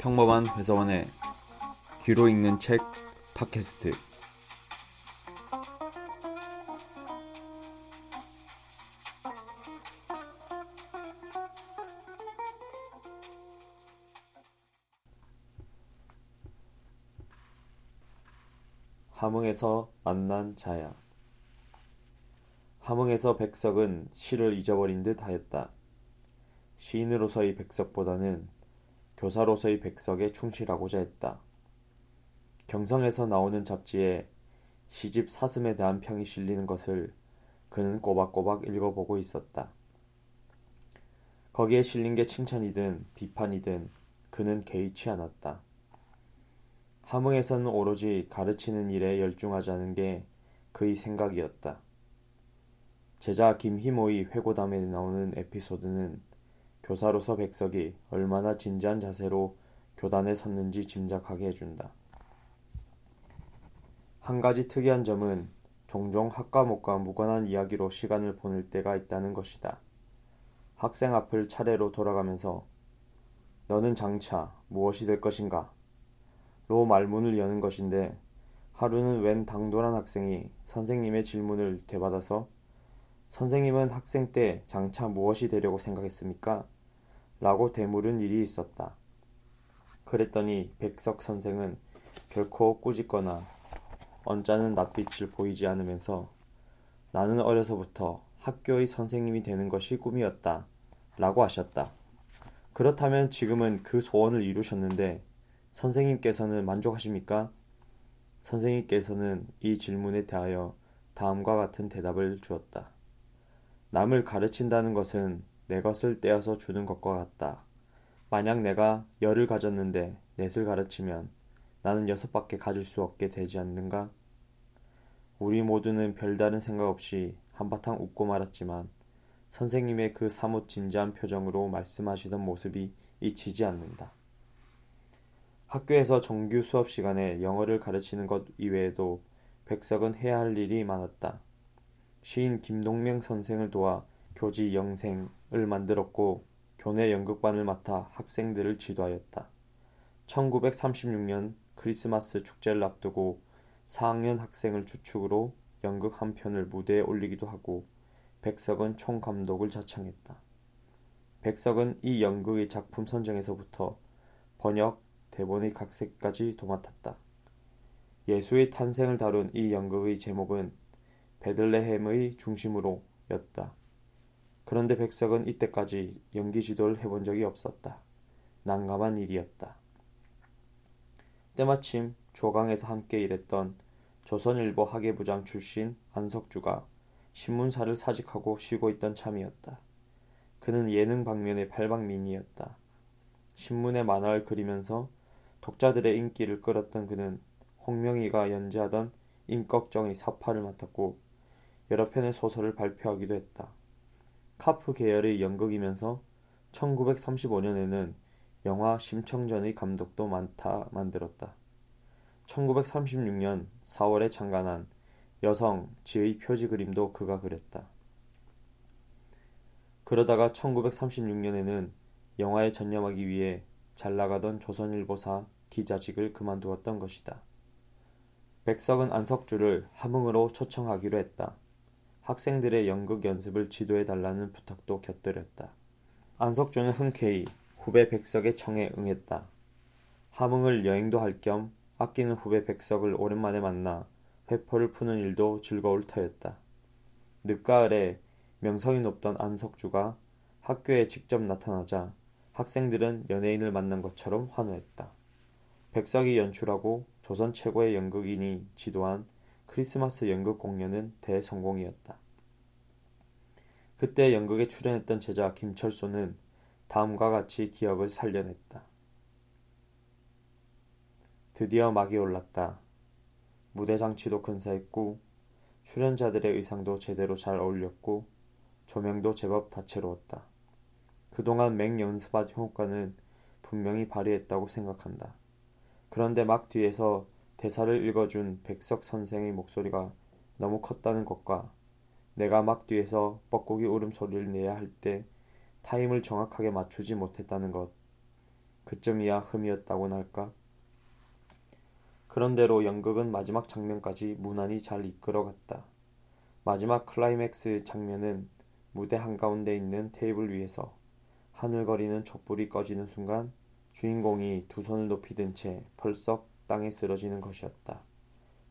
평범한 회사원의 귀로 읽는 책 팟캐스트 함흥에서 만난 자야 함흥에서 백석은 시를 잊어버린 듯 하였다. 시인으로서의 백석보다는 교사로서의 백석에 충실하고자 했다. 경성에서 나오는 잡지에 시집 사슴에 대한 평이 실리는 것을 그는 꼬박꼬박 읽어보고 있었다. 거기에 실린 게 칭찬이든 비판이든 그는 개의치 않았다. 함흥에서는 오로지 가르치는 일에 열중하자는 게 그의 생각이었다. 제자 김희모의 회고담에 나오는 에피소드는 교사로서 백석이 얼마나 진지한 자세로 교단에 섰는지 짐작하게 해준다. 한 가지 특이한 점은 종종 학과목과 무관한 이야기로 시간을 보낼 때가 있다는 것이다. 학생 앞을 차례로 돌아가면서 너는 장차 무엇이 될 것인가? 로 말문을 여는 것인데 하루는 웬 당돌한 학생이 선생님의 질문을 되받아서 선생님은 학생 때 장차 무엇이 되려고 생각했습니까? 라고 되물은 일이 있었다. 그랬더니 백석 선생은 결코 꾸짖거나 언짢은 낯빛을 보이지 않으면서 나는 어려서부터 학교의 선생님이 되는 것이 꿈이었다. 라고 하셨다. 그렇다면 지금은 그 소원을 이루셨는데 선생님께서는 만족하십니까? 선생님께서는 이 질문에 대하여 다음과 같은 대답을 주었다. 남을 가르친다는 것은 내 것을 떼어서 주는 것과 같다. 만약 내가 열을 가졌는데 넷을 가르치면 나는 여섯밖에 가질 수 없게 되지 않는가? 우리 모두는 별다른 생각 없이 한바탕 웃고 말았지만 선생님의 그 사뭇 진지한 표정으로 말씀하시던 모습이 잊히지 않는다. 학교에서 정규 수업 시간에 영어를 가르치는 것 이외에도 백석은 해야 할 일이 많았다. 시인 김동명 선생을 도와 교지 영생을 만들었고 교내 연극반을 맡아 학생들을 지도하였다. 1936년 크리스마스 축제를 앞두고 4학년 학생을 주축으로 연극 한 편을 무대에 올리기도 하고 백석은 총감독을 자청했다. 백석은 이 연극의 작품 선정에서부터 번역, 대본의 각색까지 도맡았다. 예수의 탄생을 다룬 이 연극의 제목은 베들레헴의 중심으로 였다. 그런데 백석은 이때까지 연기 지도를 해본 적이 없었다. 난감한 일이었다. 때마침 조강에서 함께 일했던 조선일보 학예부장 출신 안석주가 신문사를 사직하고 쉬고 있던 참이었다. 그는 예능 방면의 팔방미인이었다. 신문에 만화를 그리면서 독자들의 인기를 끌었던 그는 홍명희가 연재하던 임꺽정의 사파를 맡았고 여러 편의 소설을 발표하기도 했다. 카프 계열의 연극이면서 1935년에는 영화 심청전의 감독도 많다 만들었다. 1936년 4월에 창간한 여성 지의 표지 그림도 그가 그렸다. 그러다가 1936년에는 영화에 전념하기 위해 잘 나가던 조선일보사 기자직을 그만두었던 것이다. 백석은 안석주를 함흥으로 초청하기로 했다. 학생들의 연극 연습을 지도해 달라는 부탁도 곁들였다. 안석주는 흔쾌히 후배 백석의 청에 응했다. 함흥을 여행도 할 겸 아끼는 후배 백석을 오랜만에 만나 회포를 푸는 일도 즐거울 터였다. 늦가을에 명성이 높던 안석주가 학교에 직접 나타나자 학생들은 연예인을 만난 것처럼 환호했다. 백석이 연출하고 조선 최고의 연극인이 지도한 크리스마스 연극 공연은 대성공이었다. 그때 연극에 출연했던 제자 김철소는 다음과 같이 기억을 살려냈다. 드디어 막이 올랐다. 무대 장치도 근사했고 출연자들의 의상도 제대로 잘 어울렸고 조명도 제법 다채로웠다. 그동안 맹 연습한 효과는 분명히 발휘했다고 생각한다. 그런데 막 뒤에서 대사를 읽어준 백석 선생의 목소리가 너무 컸다는 것과 내가 막 뒤에서 뻐꾸기 울음소리를 내야 할 때 타임을 정확하게 맞추지 못했다는 것. 그쯤이야 흠이었다고나 할까? 그런대로 연극은 마지막 장면까지 무난히 잘 이끌어갔다. 마지막 클라이맥스 장면은 무대 한가운데 있는 테이블 위에서 하늘거리는 촛불이 꺼지는 순간 주인공이 두 손을 높이 든채 펄썩 땅에 쓰러지는 것이었다.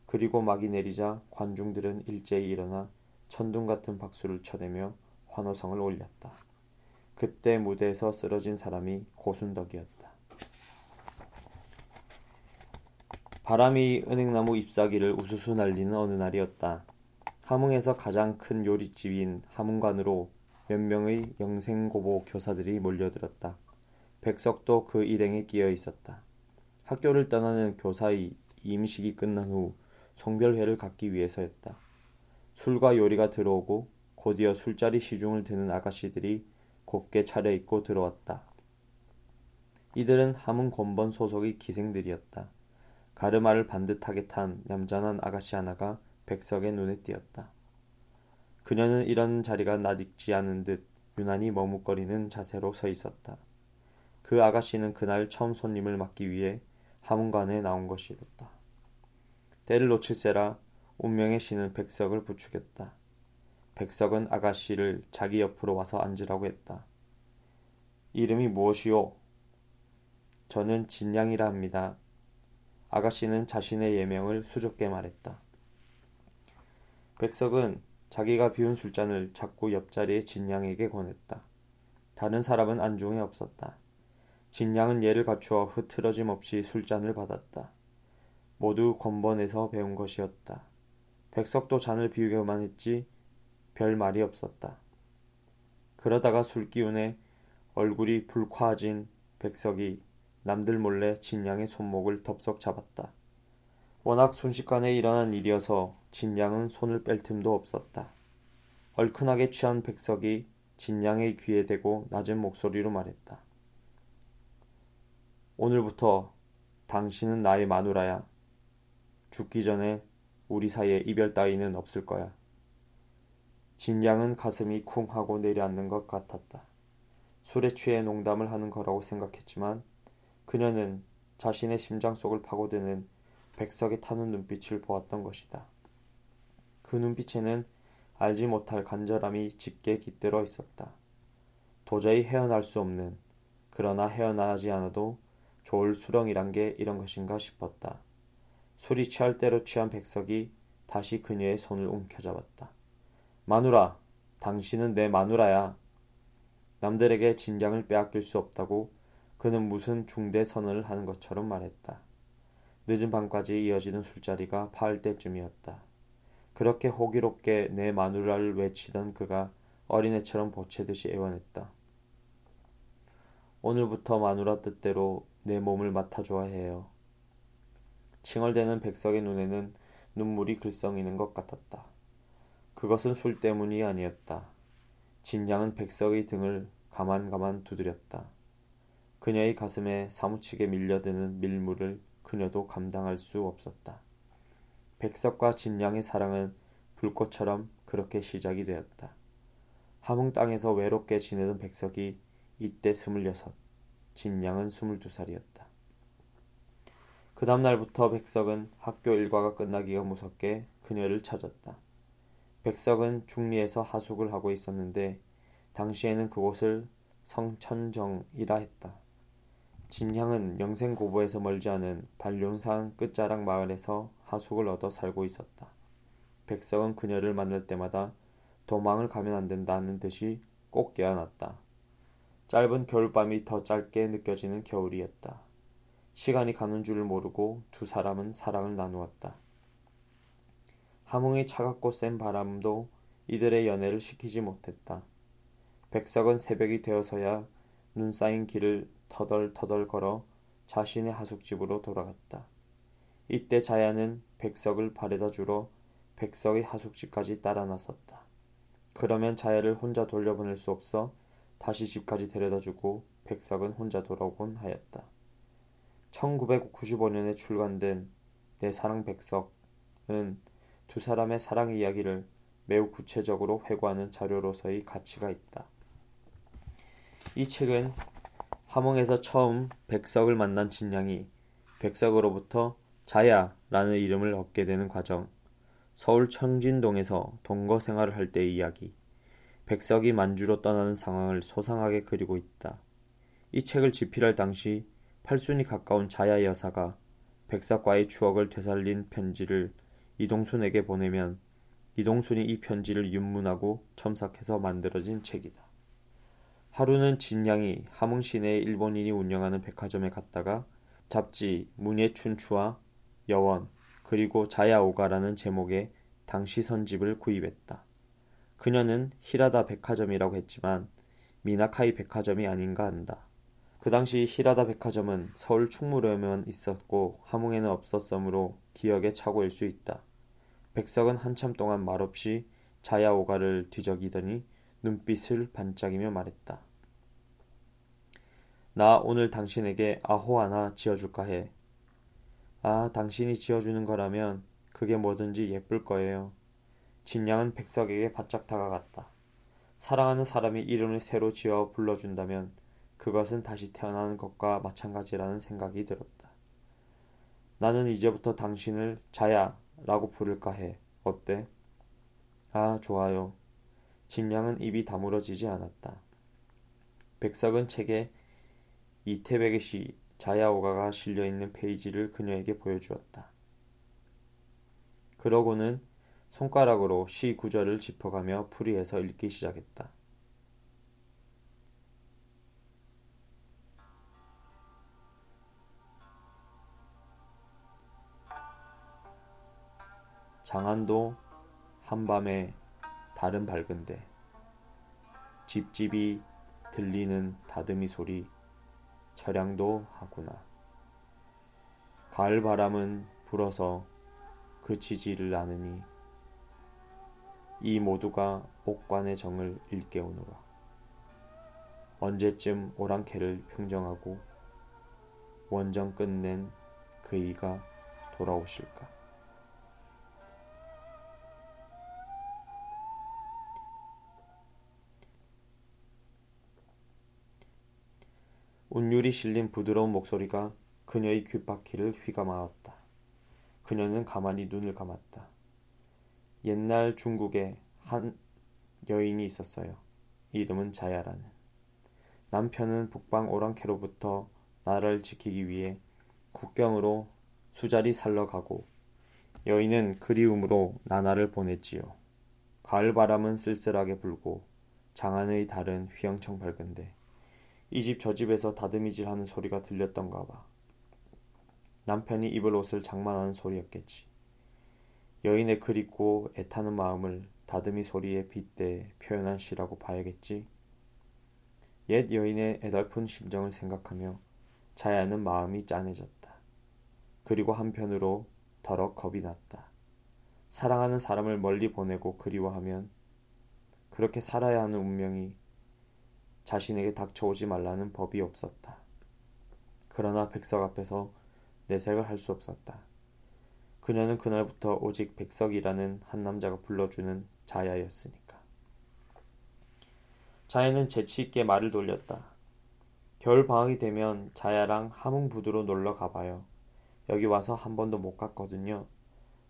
그리고 막이 내리자 관중들은 일제히 일어나 천둥 같은 박수를 쳐대며 환호성을 올렸다. 그때 무대에서 쓰러진 사람이 고순덕이었다. 바람이 은행나무 잎사귀를 우수수 날리는 어느 날이었다. 함흥에서 가장 큰 요리집인 함흥관으로 몇 명의 영생고보 교사들이 몰려들었다. 백석도 그 일행에 끼어 있었다. 학교를 떠나는 교사의 임식이 끝난 후 송별회를 갖기 위해서였다. 술과 요리가 들어오고 곧이어 술자리 시중을 드는 아가씨들이 곱게 차려입고 들어왔다. 이들은 함흥 권번 소속의 기생들이었다. 가르마를 반듯하게 탄 얌전한 아가씨 하나가 백석의 눈에 띄었다. 그녀는 이런 자리가 낯익지 않은 듯 유난히 머뭇거리는 자세로 서 있었다. 그 아가씨는 그날 처음 손님을 맞기 위해 함흥관에 나온 것이었다. 때를 놓칠세라 운명의 신은 백석을 부추겼다. 백석은 아가씨를 자기 옆으로 와서 앉으라고 했다. 이름이 무엇이오? 저는 진양이라 합니다. 아가씨는 자신의 예명을 수줍게 말했다. 백석은 자기가 비운 술잔을 자꾸 옆자리의 진양에게 권했다. 다른 사람은 안중에 없었다. 진양은 예를 갖추어 흐트러짐 없이 술잔을 받았다. 모두 권번에서 배운 것이었다. 백석도 잔을 비우기만 했지 별 말이 없었다. 그러다가 술기운에 얼굴이 불쾌해진 백석이 남들 몰래 진양의 손목을 덥석 잡았다. 워낙 순식간에 일어난 일이어서 진양은 손을 뺄 틈도 없었다. 얼큰하게 취한 백석이 진양의 귀에 대고 낮은 목소리로 말했다. 오늘부터 당신은 나의 마누라야. 죽기 전에 우리 사이에 이별 따위는 없을 거야. 진양은 가슴이 쿵 하고 내려앉는 것 같았다. 술에 취해 농담을 하는 거라고 생각했지만 그녀는 자신의 심장 속을 파고드는 백석이 타는 눈빛을 보았던 것이다. 그 눈빛에는 알지 못할 간절함이 짙게 깃들어 있었다. 도저히 헤어날 수 없는, 그러나 헤어나지 않아도 좋을 수렁이란 게 이런 것인가 싶었다. 술이 취할 대로 취한 백석이 다시 그녀의 손을 움켜잡았다. 마누라, 당신은 내 마누라야. 남들에게 진장을 빼앗길 수 없다고 그는 무슨 중대 선언을 하는 것처럼 말했다. 늦은 밤까지 이어지는 술자리가 파을 때쯤이었다. 그렇게 호기롭게 내 마누라를 외치던 그가 어린애처럼 보채듯이 애원했다. 오늘부터 마누라 뜻대로 내 몸을 맡아줘야 해요. 칭얼대는 백석의 눈에는 눈물이 글썽이는 것 같았다. 그것은 술 때문이 아니었다. 진양은 백석의 등을 가만가만 두드렸다. 그녀의 가슴에 사무치게 밀려드는 밀물을 그녀도 감당할 수 없었다. 백석과 진양의 사랑은 불꽃처럼 그렇게 시작이 되었다. 함흥 땅에서 외롭게 지내던 백석이 이때 스물여섯, 진양은 스물두 살이었다. 그 다음날부터 백석은 학교 일과가 끝나기가 무섭게 그녀를 찾았다. 백석은 중리에서 하숙을 하고 있었는데 당시에는 그곳을 성천정이라 했다. 진향은 영생고보에서 멀지 않은 반룡산 끝자락 마을에서 하숙을 얻어 살고 있었다. 백석은 그녀를 만날 때마다 도망을 가면 안 된다는 듯이 꼭 깨어났다. 짧은 겨울밤이 더 짧게 느껴지는 겨울이었다. 시간이 가는 줄을 모르고 두 사람은 사랑을 나누었다. 함흥의 차갑고 센 바람도 이들의 연애를 시키지 못했다. 백석은 새벽이 되어서야 눈 쌓인 길을 터덜터덜 걸어 자신의 하숙집으로 돌아갔다. 이때 자야는 백석을 바래다 주러 백석의 하숙집까지 따라 나섰다. 그러면 자야를 혼자 돌려보낼 수 없어 다시 집까지 데려다 주고 백석은 혼자 돌아오곤 하였다. 1995년에 출간된 내 사랑 백석은 두 사람의 사랑 이야기를 매우 구체적으로 회고하는 자료로서의 가치가 있다. 이 책은 함흥에서 처음 백석을 만난 진양이 백석으로부터 자야라는 이름을 얻게 되는 과정, 서울 청진동에서 동거 생활을 할 때의 이야기, 백석이 만주로 떠나는 상황을 소상하게 그리고 있다. 이 책을 집필할 당시 팔순이 가까운 자야 여사가 백석과의 추억을 되살린 편지를 이동순에게 보내면 이동순이 이 편지를 윤문하고 첨삭해서 만들어진 책이다. 하루는 진양이 함흥 시내의 일본인이 운영하는 백화점에 갔다가 잡지 문예 춘추와 여원 그리고 자야오가라는 제목의 당시 선집을 구입했다. 그녀는 히라다 백화점이라고 했지만 미나카이 백화점이 아닌가 한다. 그 당시 히라다 백화점은 서울 충무로에만 있었고 함흥에는 없었으므로 기억의 착오일 수 있다. 백석은 한참 동안 말없이 자야오가를 뒤적이더니 눈빛을 반짝이며 말했다. 나 오늘 당신에게 아호 하나 지어줄까 해. 아, 당신이 지어주는 거라면 그게 뭐든지 예쁠 거예요. 진양은 백석에게 바짝 다가갔다. 사랑하는 사람이 이름을 새로 지어 불러준다면 그것은 다시 태어나는 것과 마찬가지라는 생각이 들었다. 나는 이제부터 당신을 자야 라고 부를까 해. 어때? 아, 좋아요. 진양은 입이 다물어지지 않았다. 백석은 책에 이태백의 시 자야오가가 실려있는 페이지를 그녀에게 보여주었다. 그러고는 손가락으로 시 구절을 짚어가며 풀이해서 읽기 시작했다. 장안도 한밤에 달은 밝은데 집집이 들리는 다듬이 소리 철량도 하구나. 가을 바람은 불어서 그치지를 않으니 이 모두가 옥관의 정을 일깨우노라. 언제쯤 오랑캐를 평정하고 원정 끝낸 그이가 돌아오실까? 운율이 실린 부드러운 목소리가 그녀의 귓바퀴를 휘감아왔다. 그녀는 가만히 눈을 감았다. 옛날 중국에 한 여인이 있었어요. 이름은 자야라는. 남편은 북방 오랑캐로부터 나라를 지키기 위해 국경으로 수자리 살러 가고 여인은 그리움으로 나날을 보냈지요. 가을 바람은 쓸쓸하게 불고 장안의 달은 휘영청 밝은데 이 집 저 집에서 다듬이질 하는 소리가 들렸던가 봐. 남편이 입을 옷을 장만하는 소리였겠지. 여인의 그립고 애타는 마음을 다듬이 소리에 빗대 표현한 시라고 봐야겠지. 옛 여인의 애달픈 심정을 생각하며 자야는 마음이 짠해졌다. 그리고 한편으로 더러 겁이 났다. 사랑하는 사람을 멀리 보내고 그리워하면 그렇게 살아야 하는 운명이 자신에게 닥쳐오지 말라는 법이 없었다. 그러나 백석 앞에서 내색을 할 수 없었다. 그녀는 그날부터 오직 백석이라는 한 남자가 불러주는 자야였으니까. 자야는 재치있게 말을 돌렸다. 겨울 방학이 되면 자야랑 함흥부두로 놀러 가봐요. 여기 와서 한 번도 못 갔거든요.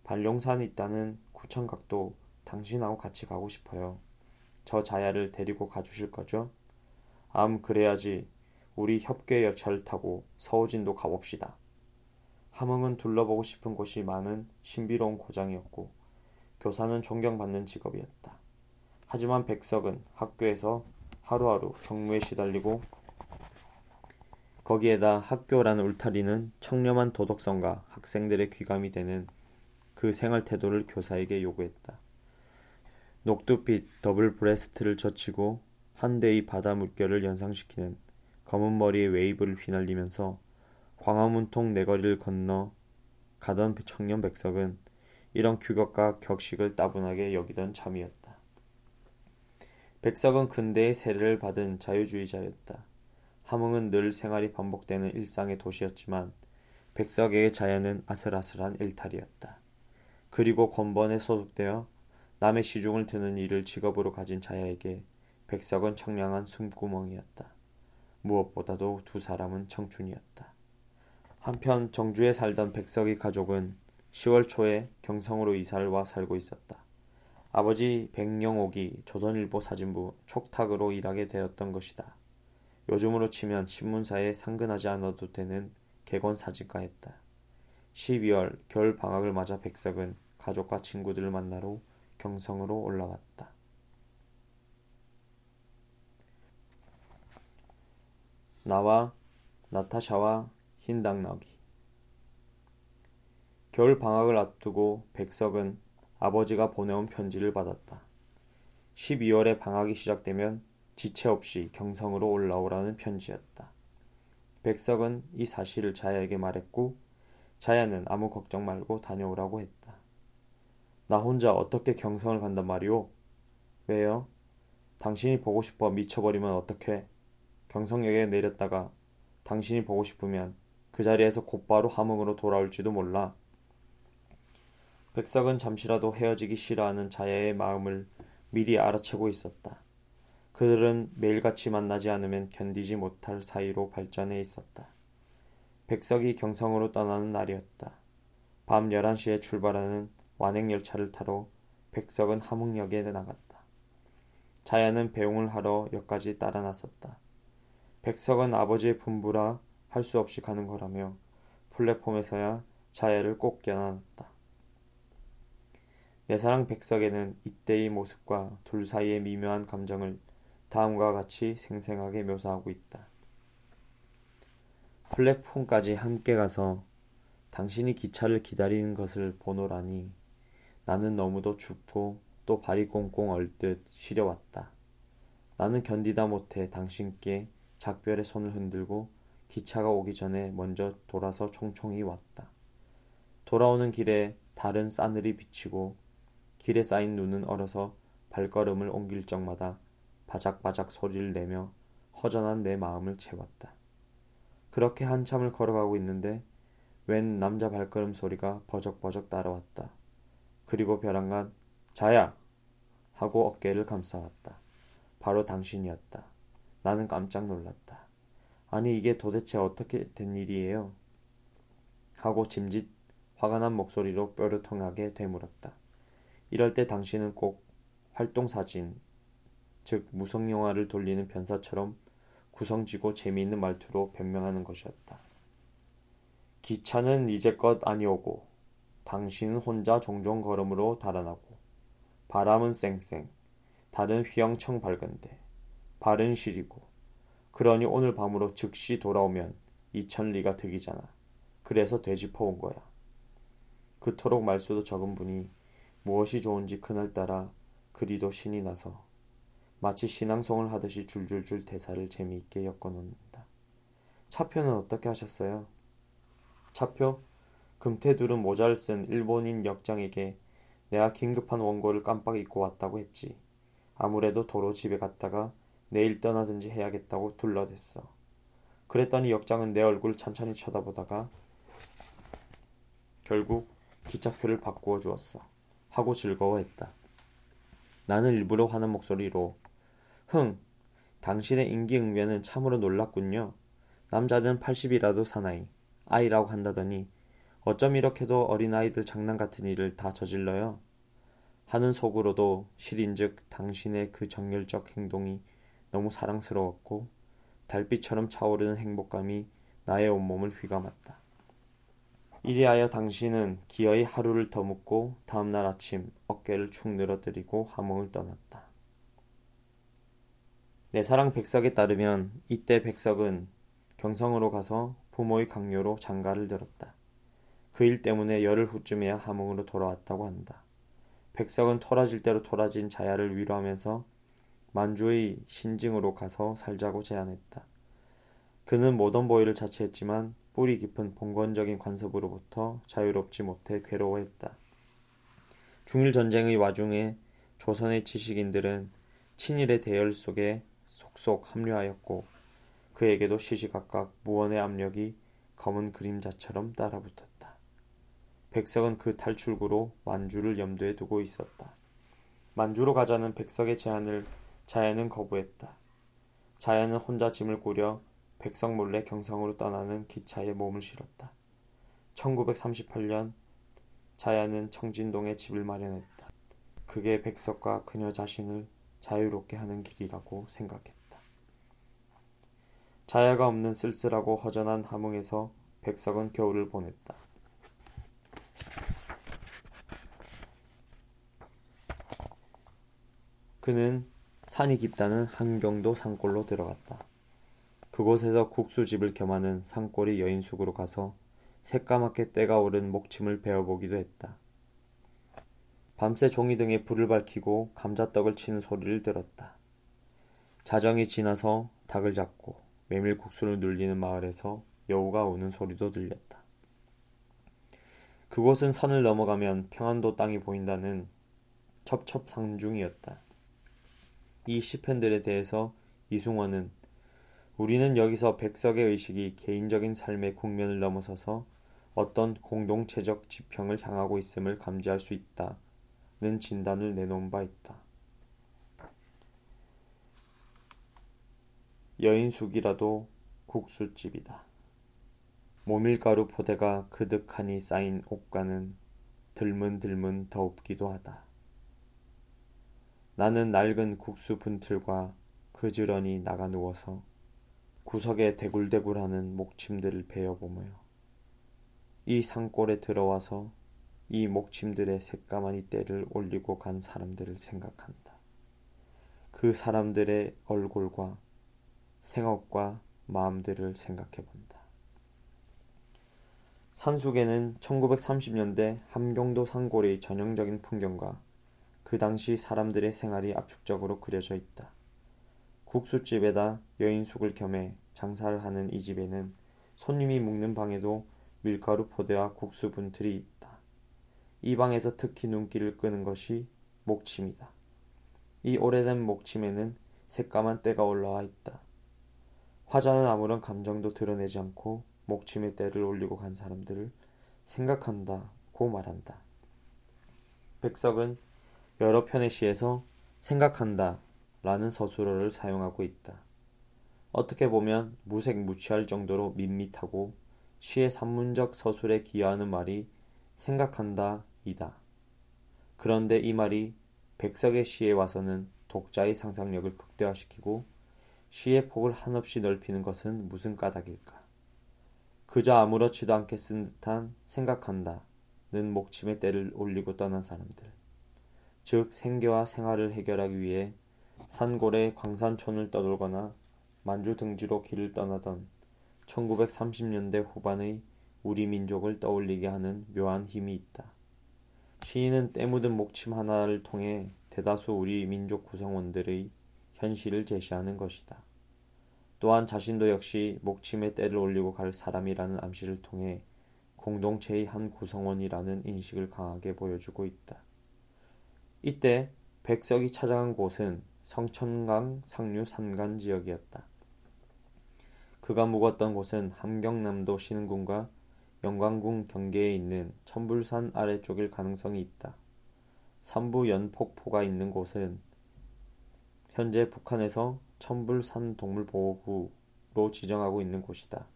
반룡산에 있다는 구청각도 당신하고 같이 가고 싶어요. 저 자야를 데리고 가주실 거죠? 암 그래야지 우리 협계역 잘 타고 서우진도 가봅시다. 함흥은 둘러보고 싶은 곳이 많은 신비로운 고장이었고 교사는 존경받는 직업이었다. 하지만 백석은 학교에서 하루하루 경무에 시달리고 거기에다 학교라는 울타리는 청렴한 도덕성과 학생들의 귀감이 되는 그 생활 태도를 교사에게 요구했다. 녹두빛 더블 브레스트를 젖히고 한 대의 바다 물결을 연상시키는 검은 머리의 웨이브를 휘날리면서 광화문통 내거리를 건너 가던 청년 백석은 이런 규격과 격식을 따분하게 여기던 참이었다. 백석은 근대의 세례를 받은 자유주의자였다. 함흥은 늘 생활이 반복되는 일상의 도시였지만 백석의 자연은 아슬아슬한 일탈이었다. 그리고 권번에 소속되어 남의 시중을 드는 일을 직업으로 가진 자야에게 백석은 청량한 숨구멍이었다. 무엇보다도 두 사람은 청춘이었다. 한편 정주에 살던 백석이 가족은 10월 초에 경성으로 이사를 와 살고 있었다. 아버지 백영옥이 조선일보 사진부 촉탁으로 일하게 되었던 것이다. 요즘으로 치면 신문사에 상근하지 않아도 되는 개건 사진가였다. 12월 겨울 방학을 맞아 백석은 가족과 친구들을 만나러 경성으로 올라왔다. 나와 나타샤와 흰당나귀 겨울 방학을 앞두고 백석은 아버지가 보내온 편지를 받았다. 12월에 방학이 시작되면 지체 없이 경성으로 올라오라는 편지였다. 백석은 이 사실을 자야에게 말했고 자야는 아무 걱정 말고 다녀오라고 했다. 나 혼자 어떻게 경성을 간단 말이오? 왜요? 당신이 보고 싶어 미쳐버리면 어떡해? 경성역에 내렸다가 당신이 보고 싶으면 그 자리에서 곧바로 함흥으로 돌아올지도 몰라. 백석은 잠시라도 헤어지기 싫어하는 자야의 마음을 미리 알아채고 있었다. 그들은 매일같이 만나지 않으면 견디지 못할 사이로 발전해 있었다. 백석이 경성으로 떠나는 날이었다. 밤 11시에 출발하는 완행열차를 타러 백석은 함흥역에 나갔다. 자야는 배웅을 하러 역까지 따라 나섰다. 백석은 아버지의 분부라 할 수 없이 가는 거라며 플랫폼에서야 자야를 꼭 껴안았다. 내 사랑 백석에는 이때의 모습과 둘 사이의 미묘한 감정을 다음과 같이 생생하게 묘사하고 있다. 플랫폼까지 함께 가서 당신이 기차를 기다리는 것을 보노라니 나는 너무도 춥고 또 발이 꽁꽁 얼듯 시려왔다. 나는 견디다 못해 당신께 작별의 손을 흔들고 기차가 오기 전에 먼저 돌아서 총총히 왔다. 돌아오는 길에 다른 싸늘이 비치고 길에 쌓인 눈은 얼어서 발걸음을 옮길 적마다 바작바작 소리를 내며 허전한 내 마음을 채웠다. 그렇게 한참을 걸어가고 있는데 웬 남자 발걸음 소리가 버적버적 따라왔다. 그리고 벼랑간 자야! 하고 어깨를 감싸왔다. 바로 당신이었다. 나는 깜짝 놀랐다. 아니 이게 도대체 어떻게 된 일이에요? 하고 짐짓 화가 난 목소리로 뾰루통하게 되물었다. 이럴 때 당신은 꼭 활동사진, 즉 무성영화를 돌리는 변사처럼 구성지고 재미있는 말투로 변명하는 것이었다. 기차는 이제껏 아니오고 당신은 혼자 종종 걸음으로 달아나고 바람은 쌩쌩 달은 휘영청 밝은데 발은 시리고 그러니 오늘 밤으로 즉시 돌아오면 이 천리가 득이잖아. 그래서 되짚어 온 거야. 그토록 말수도 적은 분이 무엇이 좋은지 그날따라 그리도 신이 나서 마치 신앙송을 하듯이 줄줄줄 대사를 재미있게 엮어놓는다. 차표는 어떻게 하셨어요? 차표? 금태두른 모자를 쓴 일본인 역장에게 내가 긴급한 원고를 깜빡 잊고 왔다고 했지. 아무래도 도로 집에 갔다가 내일 떠나든지 해야겠다고 둘러댔어. 그랬더니 역장은 내 얼굴 찬찬히 쳐다보다가 결국 기차표를 바꾸어 주었어. 하고 즐거워했다. 나는 일부러 하는 목소리로 흥, 당신의 인기응변은 참으로 놀랐군요. 남자는 80이라도 사나이, 아이라고 한다더니 어쩜 이렇게도 어린아이들 장난 같은 일을 다 저질러요? 하는 속으로도 실인즉 당신의 그 정열적 행동이 너무 사랑스러웠고 달빛처럼 차오르는 행복감이 나의 온몸을 휘감았다. 이리하여 당신은 기어이 하루를 더 묵고 다음날 아침 어깨를 축 늘어뜨리고 함흥을 떠났다. 내 사랑 백석에 따르면 이때 백석은 경성으로 가서 부모의 강요로 장가를 들었다. 그 일 때문에 열흘 후쯤에야 함흥으로 돌아왔다고 한다. 백석은 토라질 대로 토라진 자야를 위로하면서 만주의 신증으로 가서 살자고 제안했다. 그는 모던 보이를 자처했지만 뿌리 깊은 봉건적인 관습으로부터 자유롭지 못해 괴로워했다. 중일 전쟁의 와중에 조선의 지식인들은 친일의 대열 속에 속속 합류하였고 그에게도 시시각각 무언의 압력이 검은 그림자처럼 따라붙었다. 백석은 그 탈출구로 만주를 염두에 두고 있었다. 만주로 가자는 백석의 제안을 자야는 거부했다. 자야는 혼자 짐을 꾸려 백석 몰래 경상으로 떠나는 기차에 몸을 실었다. 1938년 자야는 청진동에 집을 마련했다. 그게 백석과 그녀 자신을 자유롭게 하는 길이라고 생각했다. 자야가 없는 쓸쓸하고 허전한 함흥에서 백석은 겨울을 보냈다. 그는 산이 깊다는 한경도 산골로 들어갔다. 그곳에서 국수집을 겸하는 산골이 여인숙으로 가서 새까맣게 때가 오른 목침을 베어보기도 했다. 밤새 종이 등에 불을 밝히고 감자떡을 치는 소리를 들었다. 자정이 지나서 닭을 잡고 메밀국수를 눌리는 마을에서 여우가 우는 소리도 들렸다. 그곳은 산을 넘어가면 평안도 땅이 보인다는 첩첩상중이었다. 이 시편들에 대해서 이승원은 우리는 여기서 백석의 의식이 개인적인 삶의 국면을 넘어서서 어떤 공동체적 지평을 향하고 있음을 감지할 수 있다는 진단을 내놓은 바 있다. 여인숙이라도 국수집이다. 모밀가루 포대가 그득하니 쌓인 옷가는 들문들문 더웁기도 하다. 나는 낡은 국수 분틀과 그지런히 나가 누워서 구석에 대굴대굴하는 목침들을 베어보며 이 산골에 들어와서 이 목침들의 새까만 이때를 올리고 간 사람들을 생각한다. 그 사람들의 얼굴과 생업과 마음들을 생각해 본다. 산속에는 1930년대 함경도 산골의 전형적인 풍경과 그 당시 사람들의 생활이 압축적으로 그려져 있다. 국수집에다 여인숙을 겸해 장사를 하는 이 집에는 손님이 묵는 방에도 밀가루 포대와 국수 분틀이 있다. 이 방에서 특히 눈길을 끄는 것이 목침이다. 이 오래된 목침에는 새까만 때가 올라와 있다. 화자는 아무런 감정도 드러내지 않고 목침에 때를 올리고 간 사람들을 생각한다고 말한다. 백석은 여러 편의 시에서 생각한다 라는 서술어를 사용하고 있다. 어떻게 보면 무색무취할 정도로 밋밋하고 시의 산문적 서술에 기여하는 말이 생각한다 이다. 그런데 이 말이 백석의 시에 와서는 독자의 상상력을 극대화시키고 시의 폭을 한없이 넓히는 것은 무슨 까닭일까? 그저 아무렇지도 않게 쓴 듯한 생각한다는 목침의 때를 올리고 떠난 사람들. 즉 생계와 생활을 해결하기 위해 산골의 광산촌을 떠돌거나 만주 등지로 길을 떠나던 1930년대 후반의 우리 민족을 떠올리게 하는 묘한 힘이 있다. 시인은 때 묻은 목침 하나를 통해 대다수 우리 민족 구성원들의 현실을 제시하는 것이다. 또한 자신도 역시 목침의 때를 올리고 갈 사람이라는 암시를 통해 공동체의 한 구성원이라는 인식을 강하게 보여주고 있다. 이때 백석이 찾아간 곳은 성천강 상류 산간 지역이었다. 그가 묵었던 곳은 함경남도 신흥군과 영광군 경계에 있는 천불산 아래쪽일 가능성이 있다. 삼부 연폭포가 있는 곳은 현재 북한에서 천불산 동물보호구로 지정하고 있는 곳이다.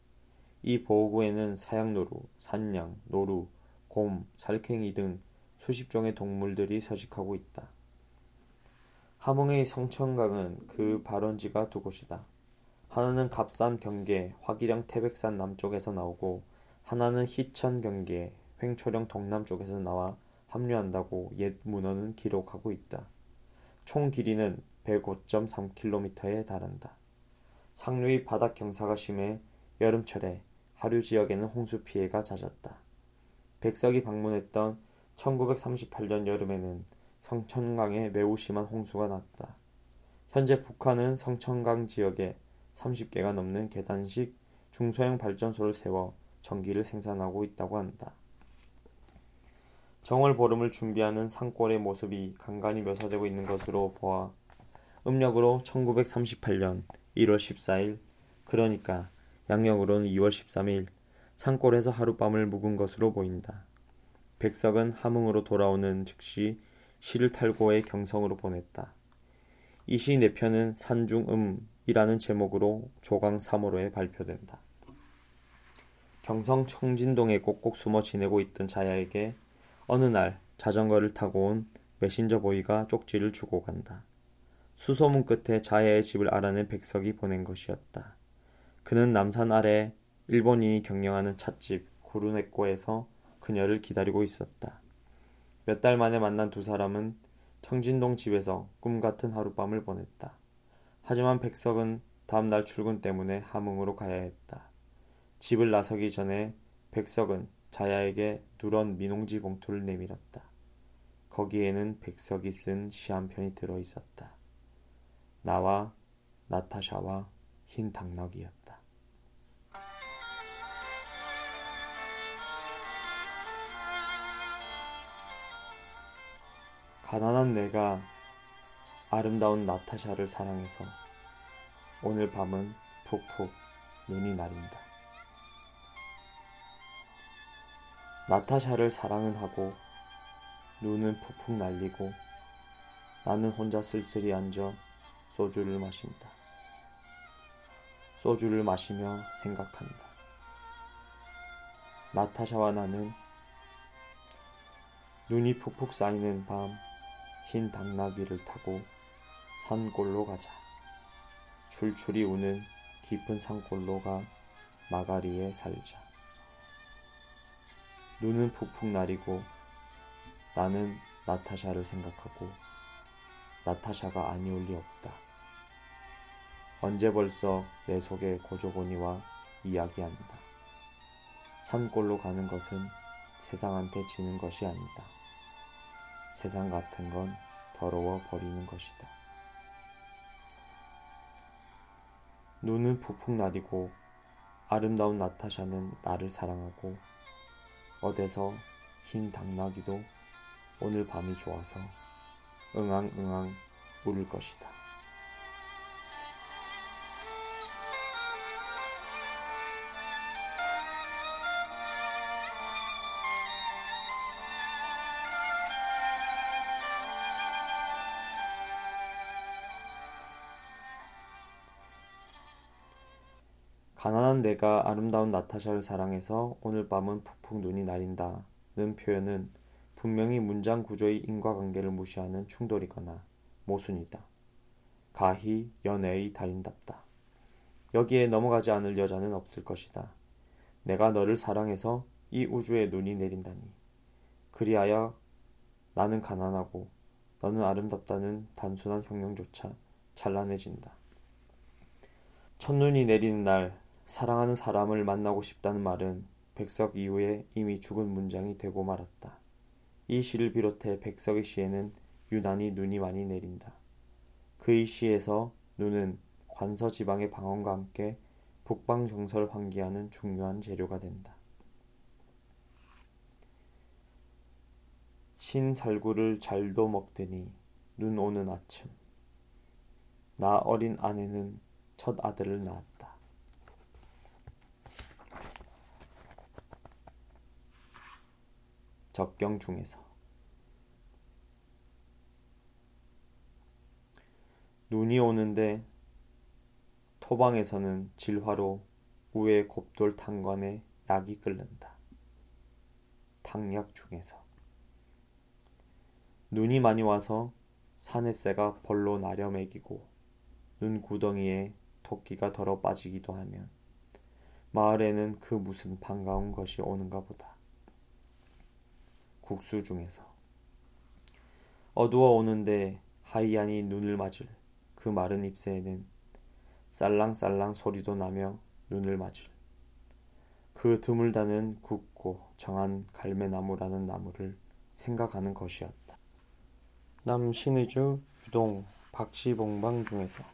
이 보호구에는 사양노루, 산양, 노루, 곰, 살쾡이 등 수십 종의 동물들이 서식하고 있다. 함흥의 성천강은 그 발원지가 두 곳이다. 하나는 갑산 경계 화기령 태백산 남쪽에서 나오고 하나는 희천 경계 횡초령 동남쪽에서 나와 합류한다고 옛 문헌은 기록하고 있다. 총 길이는 105.3km에 달한다. 상류의 바닥 경사가 심해 여름철에 하류 지역에는 홍수 피해가 잦았다. 백석이 방문했던 1938년 여름에는 성천강에 매우 심한 홍수가 났다. 현재 북한은 성천강 지역에 30개가 넘는 계단식 중소형 발전소를 세워 전기를 생산하고 있다고 한다. 정월 보름을 준비하는 산골의 모습이 간간히 묘사되고 있는 것으로 보아 음력으로 1938년 1월 14일 그러니까 양력으로는 2월 13일 산골에서 하룻밤을 묵은 것으로 보인다. 백석은 함흥으로 돌아오는 즉시 시를 탈고의 경성으로 보냈다. 이 시 네 편은 산중음이라는 이라는 제목으로 조강 3호로에 발표된다. 경성 청진동에 꼭꼭 숨어 지내고 있던 자야에게 어느 날 자전거를 타고 온 메신저 보이가 쪽지를 주고 간다. 수소문 끝에 자야의 집을 알아낸 백석이 보낸 것이었다. 그는 남산 아래 일본인이 경영하는 찻집 구루네코에서 그녀를 기다리고 있었다. 몇 달 만에 만난 두 사람은 청진동 집에서 꿈 같은 하룻밤을 보냈다. 하지만 백석은 다음날 출근 때문에 함흥으로 가야 했다. 집을 나서기 전에 백석은 자야에게 누런 민홍지 봉투를 내밀었다. 거기에는 백석이 쓴 시 한 편이 들어 있었다. 나와 나타샤와 흰 당나귀였다. 가난한 내가 아름다운 나타샤를 사랑해서 오늘 밤은 푹푹 눈이 나린다. 나타샤를 사랑은 하고 눈은 푹푹 날리고 나는 혼자 쓸쓸히 앉아 소주를 마신다. 소주를 마시며 생각한다. 나타샤와 나는 눈이 푹푹 쌓이는 밤 흰 당나귀를 타고 산골로 가자. 출출이 우는 깊은 산골로 가 마가리에 살자. 눈은 푹푹 나리고 나는 나타샤를 생각하고 나타샤가 아니올 리 없다. 언제 벌써 내 속에 고조고니와 이야기한다. 산골로 가는 것은 세상한테 지는 것이 아니다. 세상 같은 건 더러워 버리는 것이다. 눈은 푹푹 나리고 아름다운 나타샤는 나를 사랑하고 어디서 흰 당나귀도 오늘 밤이 좋아서 응앙응앙 울을 것이다. 내가 아름다운 나타샤를 사랑해서 오늘 밤은 푹푹 눈이 나린다 는 표현은 분명히 문장 구조의 인과관계를 무시하는 충돌이거나 모순이다. 가히 연애의 달인답다. 여기에 넘어가지 않을 여자는 없을 것이다. 내가 너를 사랑해서 이 우주에 눈이 내린다니. 그리하여 나는 가난하고 너는 아름답다는 단순한 형용조차 찬란해진다. 첫눈이 내리는 날 사랑하는 사람을 만나고 싶다는 말은 백석 이후에 이미 죽은 문장이 되고 말았다. 이 시를 비롯해 백석의 시에는 유난히 눈이 많이 내린다. 그의 시에서 눈은 관서 지방의 방언과 함께 북방 정서를 환기하는 중요한 재료가 된다. 신살구를 잘도 먹더니 눈 오는 아침. 나 어린 아내는 첫 아들을 낳았다. 적경 중에서 눈이 오는데 토방에서는 질화로 우에 곱돌 탄관에 약이 끓는다. 탕약 중에서 눈이 많이 와서 산에새가 벌로 나려 매기고 눈 구덩이에 토끼가 덜어 빠지기도 하면 마을에는 그 무슨 반가운 것이 오는가 보다. 국수 중에서 어두워 오는데 하이안이 눈을 맞을 그 마른 잎새에는 쌀랑쌀랑 소리도 나며 눈을 맞을 그 드물다는 굵고 정한 갈매나무라는 나무를 생각하는 것이었다. 남신의주 유동 박시봉방 중에서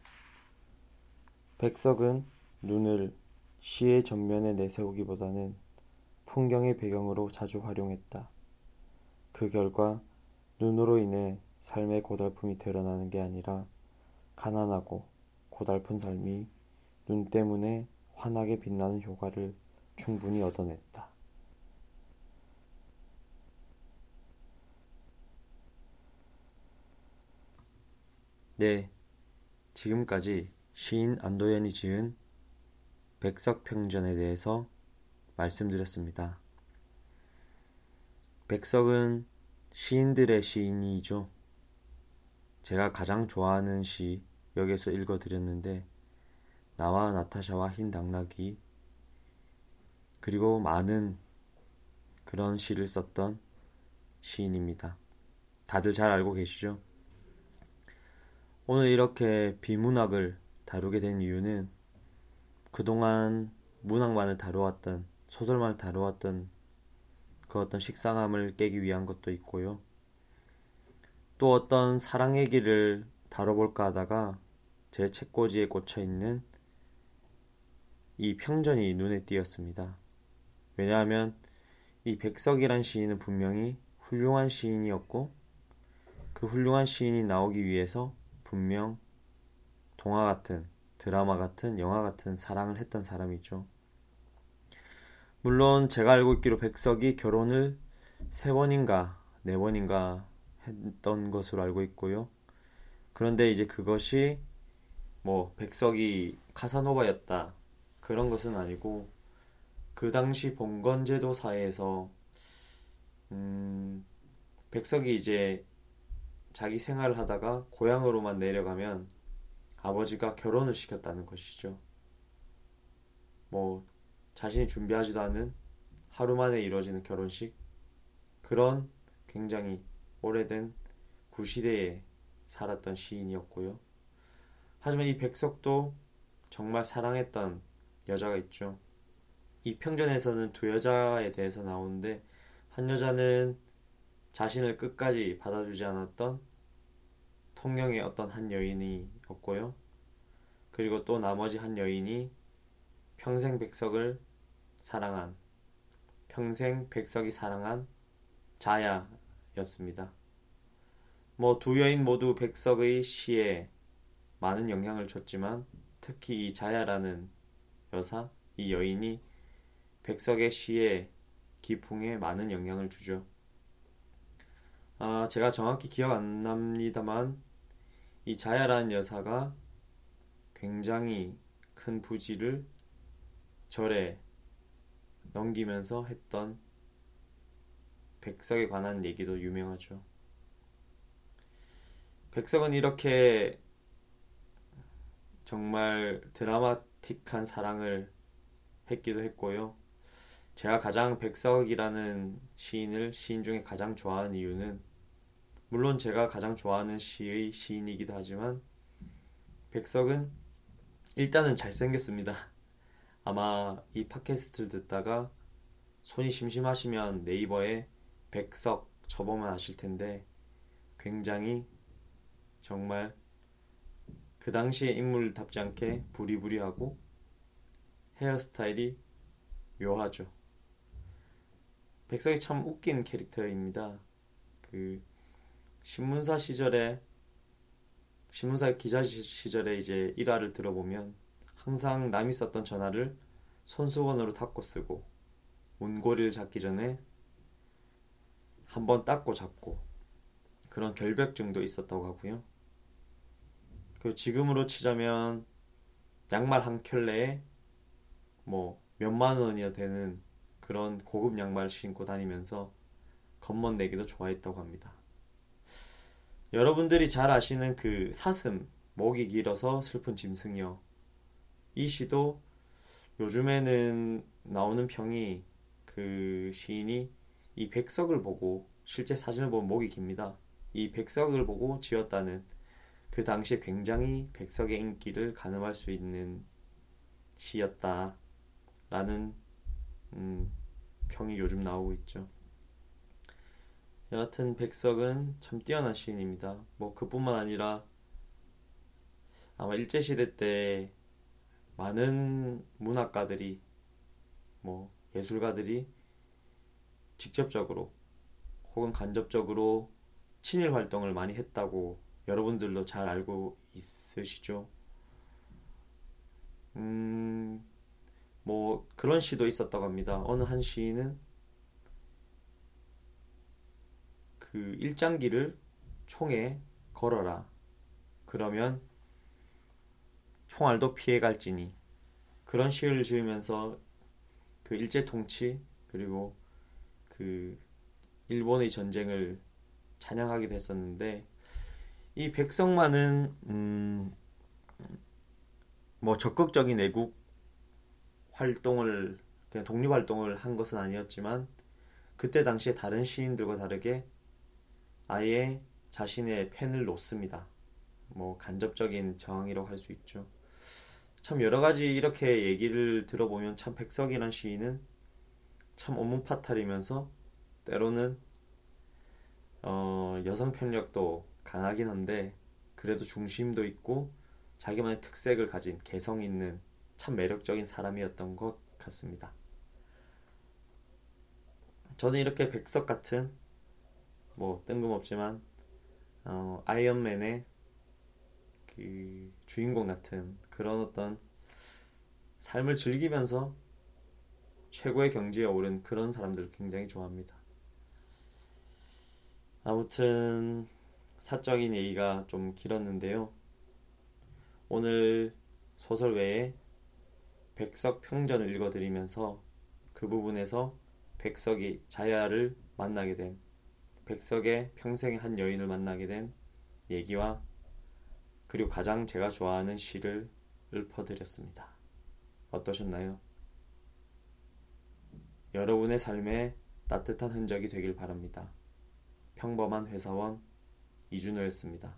백석은 눈을 시의 전면에 내세우기보다는 풍경의 배경으로 자주 활용했다. 그 결과 눈으로 인해 삶의 고달픔이 드러나는 게 아니라 가난하고 고달픈 삶이 눈 때문에 환하게 빛나는 효과를 충분히 얻어냈다. 네, 지금까지 시인 안도현이 지은 백석평전에 대해서 말씀드렸습니다. 백석은 시인들의 시인이죠. 제가 가장 좋아하는 시 여기서 읽어드렸는데 나와 나타샤와 흰 당나귀 그리고 많은 그런 시를 썼던 시인입니다. 다들 잘 알고 계시죠? 오늘 이렇게 비문학을 다루게 된 이유는 그동안 문학만을 다루었던 소설만을 다루었던 그 어떤 식상함을 깨기 위한 것도 있고요. 또 어떤 사랑 얘기를 다뤄볼까 하다가 제 책꽂이에 꽂혀 있는 이 평전이 눈에 띄었습니다. 왜냐하면 이 백석이란 시인은 분명히 훌륭한 시인이었고 그 훌륭한 시인이 나오기 위해서 분명 동화 같은 드라마 같은 영화 같은 사랑을 했던 사람이죠. 물론 제가 알고 있기로 백석이 결혼을 세 번인가 네 번인가 했던 것으로 알고 있고요. 그런데 이제 그것이 뭐 백석이 카사노바였다 그런 것은 아니고 그 당시 봉건제도 사회에서 음 백석이 이제 자기 생활을 하다가 고향으로만 내려가면 아버지가 결혼을 시켰다는 것이죠. 뭐 자신이 준비하지도 않은 하루 만에 이루어지는 결혼식 그런 굉장히 오래된 구시대에 살았던 시인이었고요. 하지만 이 백석도 정말 사랑했던 여자가 있죠. 이 평전에서는 두 여자에 대해서 나오는데 한 여자는 자신을 끝까지 받아주지 않았던 통영의 어떤 한 여인이었고요. 그리고 또 나머지 한 여인이 평생 백석을 사랑한 평생 백석이 사랑한 자야였습니다. 뭐 두 여인 모두 백석의 시에 많은 영향을 줬지만 특히 이 자야라는 여사, 이 여인이 백석의 시에 기풍에 많은 영향을 주죠. 아, 제가 정확히 기억 안 납니다만 이 자야라는 여사가 굉장히 큰 부지를 절에 넘기면서 했던 백석에 관한 얘기도 유명하죠. 백석은 이렇게 정말 드라마틱한 사랑을 했기도 했고요. 제가 가장 백석이라는 시인을 시인 중에 가장 좋아하는 이유는 물론 제가 가장 좋아하는 시의 시인이기도 하지만 백석은 일단은 잘생겼습니다. 아마 이 팟캐스트를 듣다가 손이 심심하시면 네이버에 백석 쳐보면 아실 텐데 굉장히 정말 그 당시의 인물답지 않게 부리부리하고 헤어스타일이 묘하죠. 백석이 참 웃긴 캐릭터입니다. 그 신문사 시절에 신문사 기자 시절에 이제 일화를 들어보면 항상 남이 썼던 전화를 손수건으로 닦고 쓰고 문고리를 잡기 전에 한번 닦고 잡고 그런 결벽증도 있었다고 하고요. 그 지금으로 치자면 양말 한 켤레에 뭐 몇만 원이나 되는 그런 고급 양말을 신고 다니면서 겉멋 내기도 좋아했다고 합니다. 여러분들이 잘 아시는 그 사슴, 목이 길어서 슬픈 짐승이요. 이 시도 요즘에는 나오는 평이 그 시인이 이 백석을 보고 실제 사진을 보면 목이 깁니다. 이 백석을 보고 지었다는 그 당시에 굉장히 백석의 인기를 가늠할 수 있는 시였다라는 음, 평이 요즘 나오고 있죠. 여하튼 백석은 참 뛰어난 시인입니다. 뭐 그뿐만 아니라 아마 일제시대 때 많은 문학가들이 뭐 예술가들이 직접적으로 혹은 간접적으로 친일 활동을 많이 했다고 여러분들도 잘 알고 있으시죠? 음, 뭐 그런 시도 있었다고 합니다. 어느 한 시인은 그 일장기를 총에 걸어라. 그러면 총알도 피해갈지니 그런 시를 지으면서 그 일제 통치 그리고 그 일본의 전쟁을 찬양하기도 했었는데 이 백성만은 음, 뭐 적극적인 애국 활동을 그냥 독립 활동을 한 것은 아니었지만 그때 당시에 다른 시인들과 다르게 아예 자신의 펜을 놓습니다. 뭐 간접적인 저항이라고 할 수 있죠. 참 여러 가지 이렇게 얘기를 들어보면 참 백석이란 시인은 참 온문파탈이면서 때로는 어, 여성 편력도 강하긴 한데 그래도 중심도 있고 자기만의 특색을 가진 개성 있는 참 매력적인 사람이었던 것 같습니다. 저는 이렇게 백석 같은 뭐 뜬금없지만 어, 아이언맨의 그 주인공 같은 그런 어떤 삶을 즐기면서 최고의 경지에 오른 그런 사람들을 굉장히 좋아합니다. 아무튼 사적인 얘기가 좀 길었는데요. 오늘 소설 외에 백석 평전을 읽어드리면서 그 부분에서 백석이 자야를 만나게 된 백석의 평생의 한 여인을 만나게 된 얘기와 그리고 가장 제가 좋아하는 시를 읊어드렸습니다. 어떠셨나요? 여러분의 삶에 따뜻한 흔적이 되길 바랍니다. 평범한 회사원 이준호였습니다.